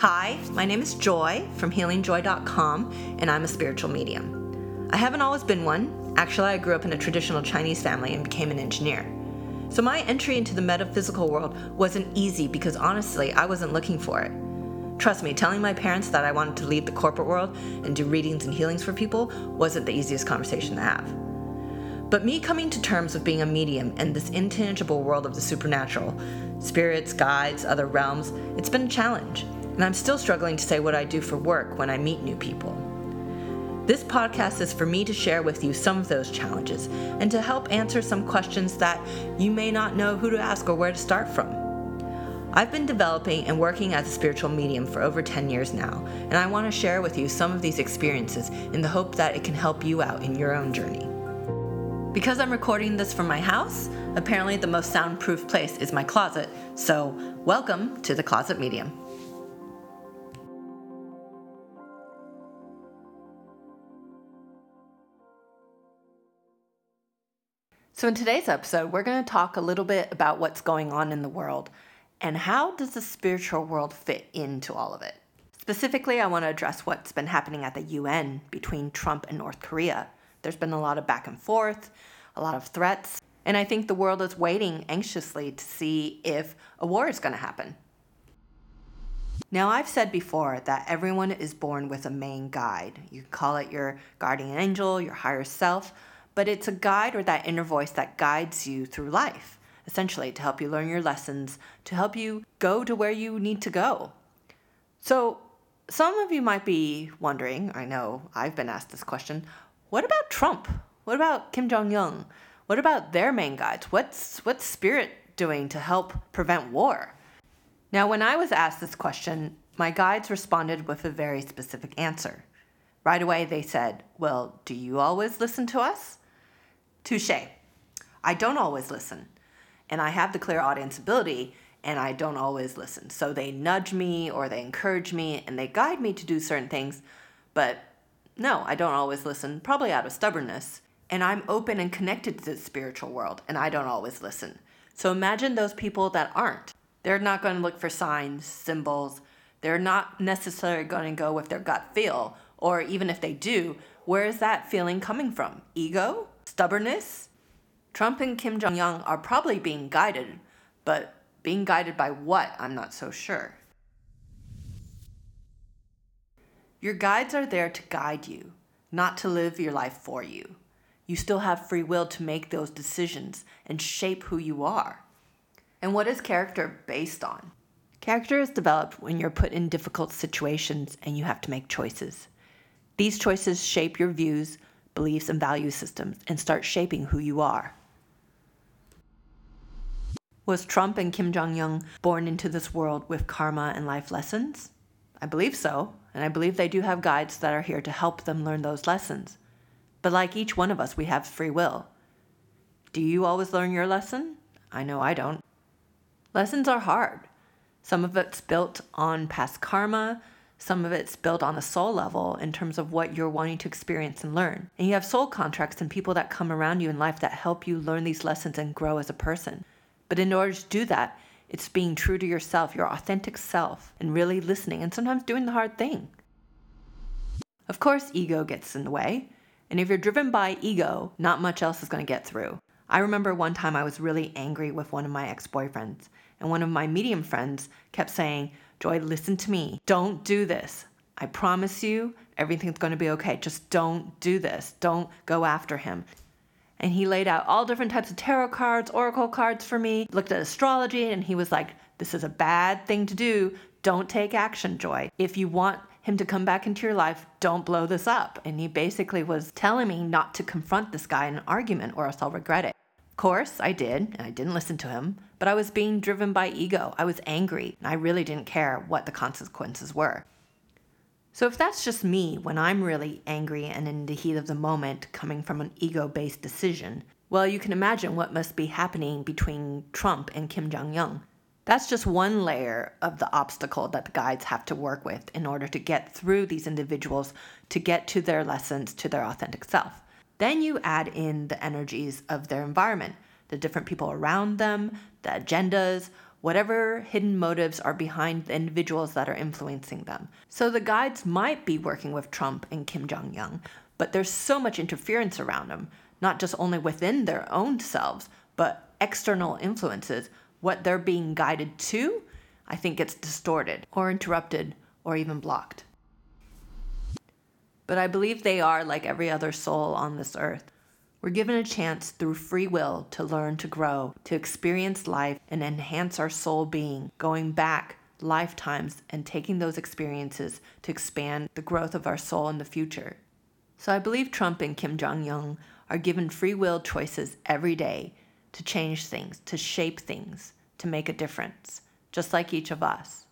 Hi, my name is Joy from healingjoy.com, and I'm a spiritual medium. I haven't always been one. Actually, I grew up in a traditional Chinese family and became an engineer. So my entry into the metaphysical world wasn't easy because honestly, I wasn't looking for it. Trust me, telling my parents that I wanted to leave the corporate world and do readings and healings for people wasn't the easiest conversation to have. But me coming to terms with being a medium in this intangible world of the supernatural, spirits, guides, other realms, it's been a challenge and I'm still struggling to say what I do for work when I meet new people. This podcast is for me to share with you some of those challenges and to help answer some questions that you may not know who to ask or where to start from. I've been developing and working as a spiritual medium for over 10 years now, and I want to share with you some of these experiences in the hope that it can help you out in your own journey. Because I'm recording this from my house, apparently the most soundproof place is my closet, so welcome to the Closet Medium. So, in today's episode, we're going to talk a little bit about what's going on in the world and how does the spiritual world fit into all of it. Specifically, I want to address what's been happening at the UN between Trump and North Korea. There's been a lot of back and forth, a lot of threats, and I think the world is waiting anxiously to see if a war is going to happen. Now, I've said before that everyone is born with a main guide. You can call it your guardian angel, your higher self, but it's a guide or that inner voice that guides you through life, essentially to help you learn your lessons, to help you go to where you need to go. So, some of you might be wondering, I know I've been asked this question, what about Trump? What about Kim Jong Un? What about their main guides? What's what's spirit doing to help prevent war? Now, when I was asked this question, my guides responded with a very specific answer. Right away, they said, Well, do you always listen to us? Touche. I don't always listen. And I have the clairaudience ability, and I don't always listen. So they nudge me or they encourage me and they guide me to do certain things. But no, I don't always listen, probably out of stubbornness. And I'm open and connected to the spiritual world, and I don't always listen. So imagine those people that aren't. They're not going to look for signs, symbols. They're not necessarily going to go with their gut feel. Or even if they do, where is that feeling coming from? Ego? Stubbornness. Trump and Kim Jong un are probably being guided, but being guided by what, I'm not so sure. Your guides are there to guide you, not to live your life for you. You still have free will to make those decisions and shape who you are. And what is character based on? Character is developed when you're put in difficult situations and you have to make choices. These choices shape your views, beliefs, and value systems and start shaping who you are. Was Trump and Kim Jong un born into this world with karma and life lessons? I believe so, and I believe they do have guides that are here to help them learn those lessons. But like each one of us, we have free will. Do you always learn your lesson? I know I don't. Lessons are hard. Some of it's built on past karma, some of it's built on a soul level in terms of what you're wanting to experience and learn. And you have soul contracts and people that come around you in life that help you learn these lessons and grow as a person. But in order to do that, it's being true to yourself, your authentic self, and really listening and sometimes doing the hard thing. Of course, ego gets in the way. And if you're driven by ego, not much else is going to get through. I remember one time I was really angry with one of my ex boyfriends, and one of my medium friends kept saying, Joy, listen to me. Don't do this. I promise you, everything's going to be okay. Just don't do this. Don't go after him. And he laid out all different types of tarot cards, oracle cards for me, looked at astrology, and he was like, This is a bad thing to do. Don't take action, Joy. If you want him to come back into your life, don't blow this up. And he basically was telling me not to confront this guy in an argument or else I'll regret it Of course, I did, and I didn't listen to him, but I was being driven by ego. I was angry, and I really didn't care what the consequences were. So, if that's just me when I'm really angry and in the heat of the moment coming from an ego based decision, well, you can imagine what must be happening between Trump and Kim Jong un. That's just one layer of the obstacle that the guides have to work with in order to get through these individuals to get to their lessons, to their authentic self. Then you add in the energies of their environment, the different people around them, the agendas, whatever hidden motives are behind the individuals that are influencing them. So the guides might be working with Trump and Kim Jong un, but there's so much interference around them, not just only within their own selves, but external influences, what they're being guided to, I think gets distorted or interrupted or even blocked. But I believe they are like every other soul on this earth. We're given a chance through free will to learn to grow, to experience life, and enhance our soul being, going back lifetimes and taking those experiences to expand the growth of our soul in the future. So I believe Trump and Kim Jong un are given free will choices every day to change things, to shape things, to make a difference, just like each of us.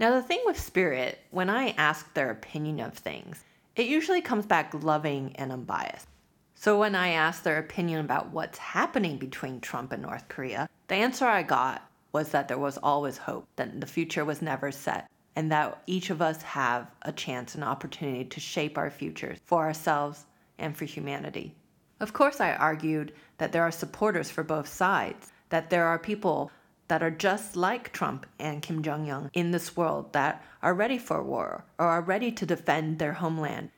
Now, the thing with spirit, when I ask their opinion of things, it usually comes back loving and unbiased. So when I asked their opinion about what's happening between Trump and North Korea, the answer I got was that there was always hope, that the future was never set, and that each of us have a chance and opportunity to shape our futures for ourselves and for humanity. Of course, I argued that there are supporters for both sides, that there are people that are just like Trump and Kim Jong un in this world that are ready for war or are ready to defend their homeland.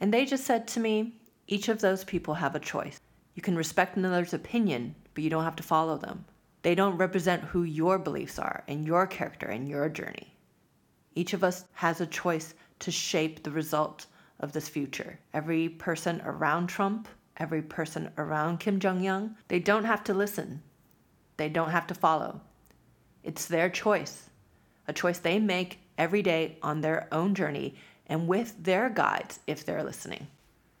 And they just said to me, each of those people have a choice. You can respect another's opinion, but you don't have to follow them. They don't represent who your beliefs are and your character and your journey. Each of us has a choice to shape the result of this future. Every person around Trump, every person around Kim Jong un, they don't have to listen. They don't have to follow. It's their choice, a choice they make every day on their own journey and with their guides if they're listening.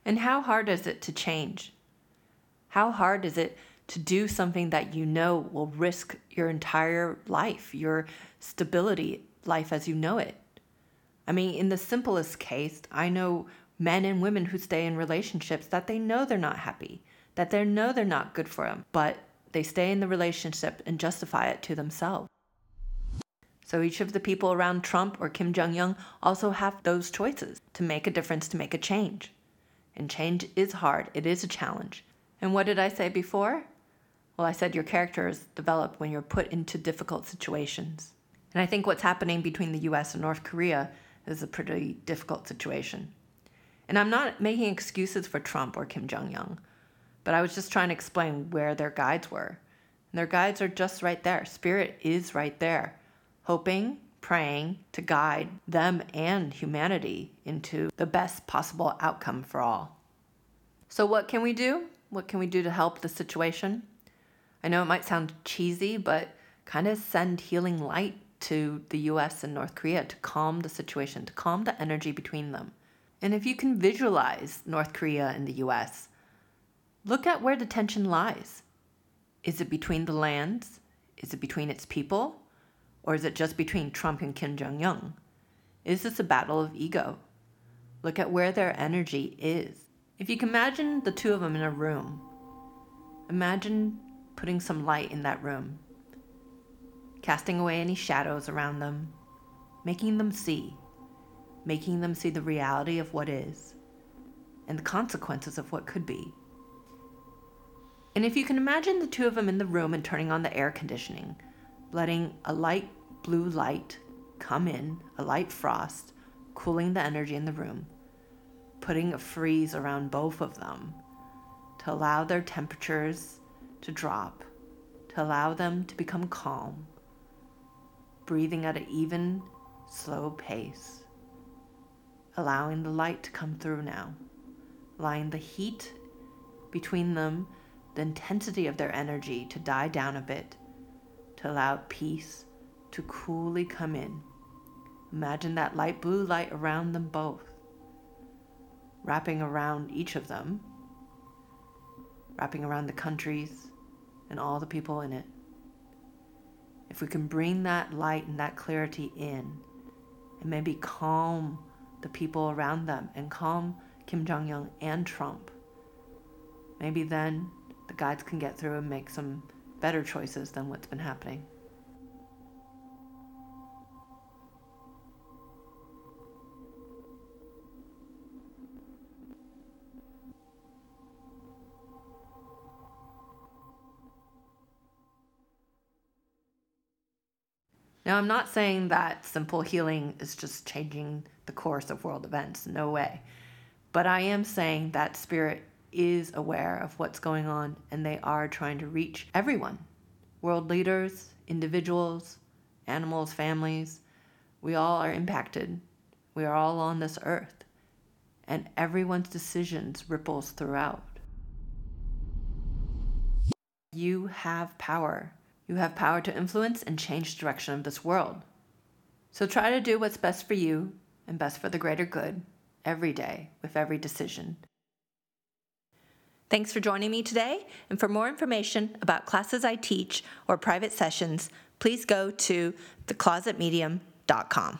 And how hard is it to change? How hard is it to do something that you know will risk your entire life, your stability, life as you know it? I mean, in the simplest case, I know men and women who stay in relationships that they know they're not happy, that they know they're not good for them, but they stay in the relationship and justify it to themselves. So each of the people around Trump or Kim Jong un also have those choices to make a difference, to make a change. And change is hard, it is a challenge. And what did I say before? Well, I said your character is developed when you're put into difficult situations. And I think what's happening between the US and North Korea is a pretty difficult situation. And I'm not making excuses for Trump or Kim Jong un, but I was just trying to explain where their guides were. And their guides are just right there. Spirit is right there, hoping praying to guide them and humanity into the best possible outcome for all. So, what can we do? What can we do to help the situation? I know it might sound cheesy, but kind of send healing light to the US and North Korea to calm the situation, to calm the energy between them. And if you can visualize North Korea and the US, look at where the tension lies. Is it between the lands? Is it between its people? Or is it just between Trump and Kim Jong un? Is this a battle of ego? Look at where their energy is. If you can imagine the two of them in a room, imagine putting some light in that room, casting away any shadows around them, making them see, making them see the reality of what is and the consequences of what could be. And if you can imagine the two of them in the room and turning on the air conditioning, letting a light blue light come in, a light frost, cooling the energy in the room, putting a freeze around both of them to allow their temperatures to drop, to allow them to become calm, breathing at an even, slow pace, allowing the light to come through now, allowing the heat between them, the intensity of their energy to die down a bit to allow peace to coolly come in. Imagine that light blue light around them both, wrapping around each of them, wrapping around the countries and all the people in it. If we can bring that light and that clarity in and maybe calm the people around them and calm Kim Jong un and Trump, maybe then the guides can get through and make some better choices than what's been happening. Now, I'm not saying that simple healing is just changing the course of world events, no way. But I am saying that spirit is aware of what's going on and they are trying to reach everyone world leaders, individuals, animals, families. We all are impacted. We are all on this earth. And everyone's decisions ripples throughout. You have power. You have power to influence and change the direction of this world. So try to do what's best for you and best for the greater good every day with every decision. Thanks for joining me today. And for more information about classes I teach or private sessions, please go to theclosetmedium.com.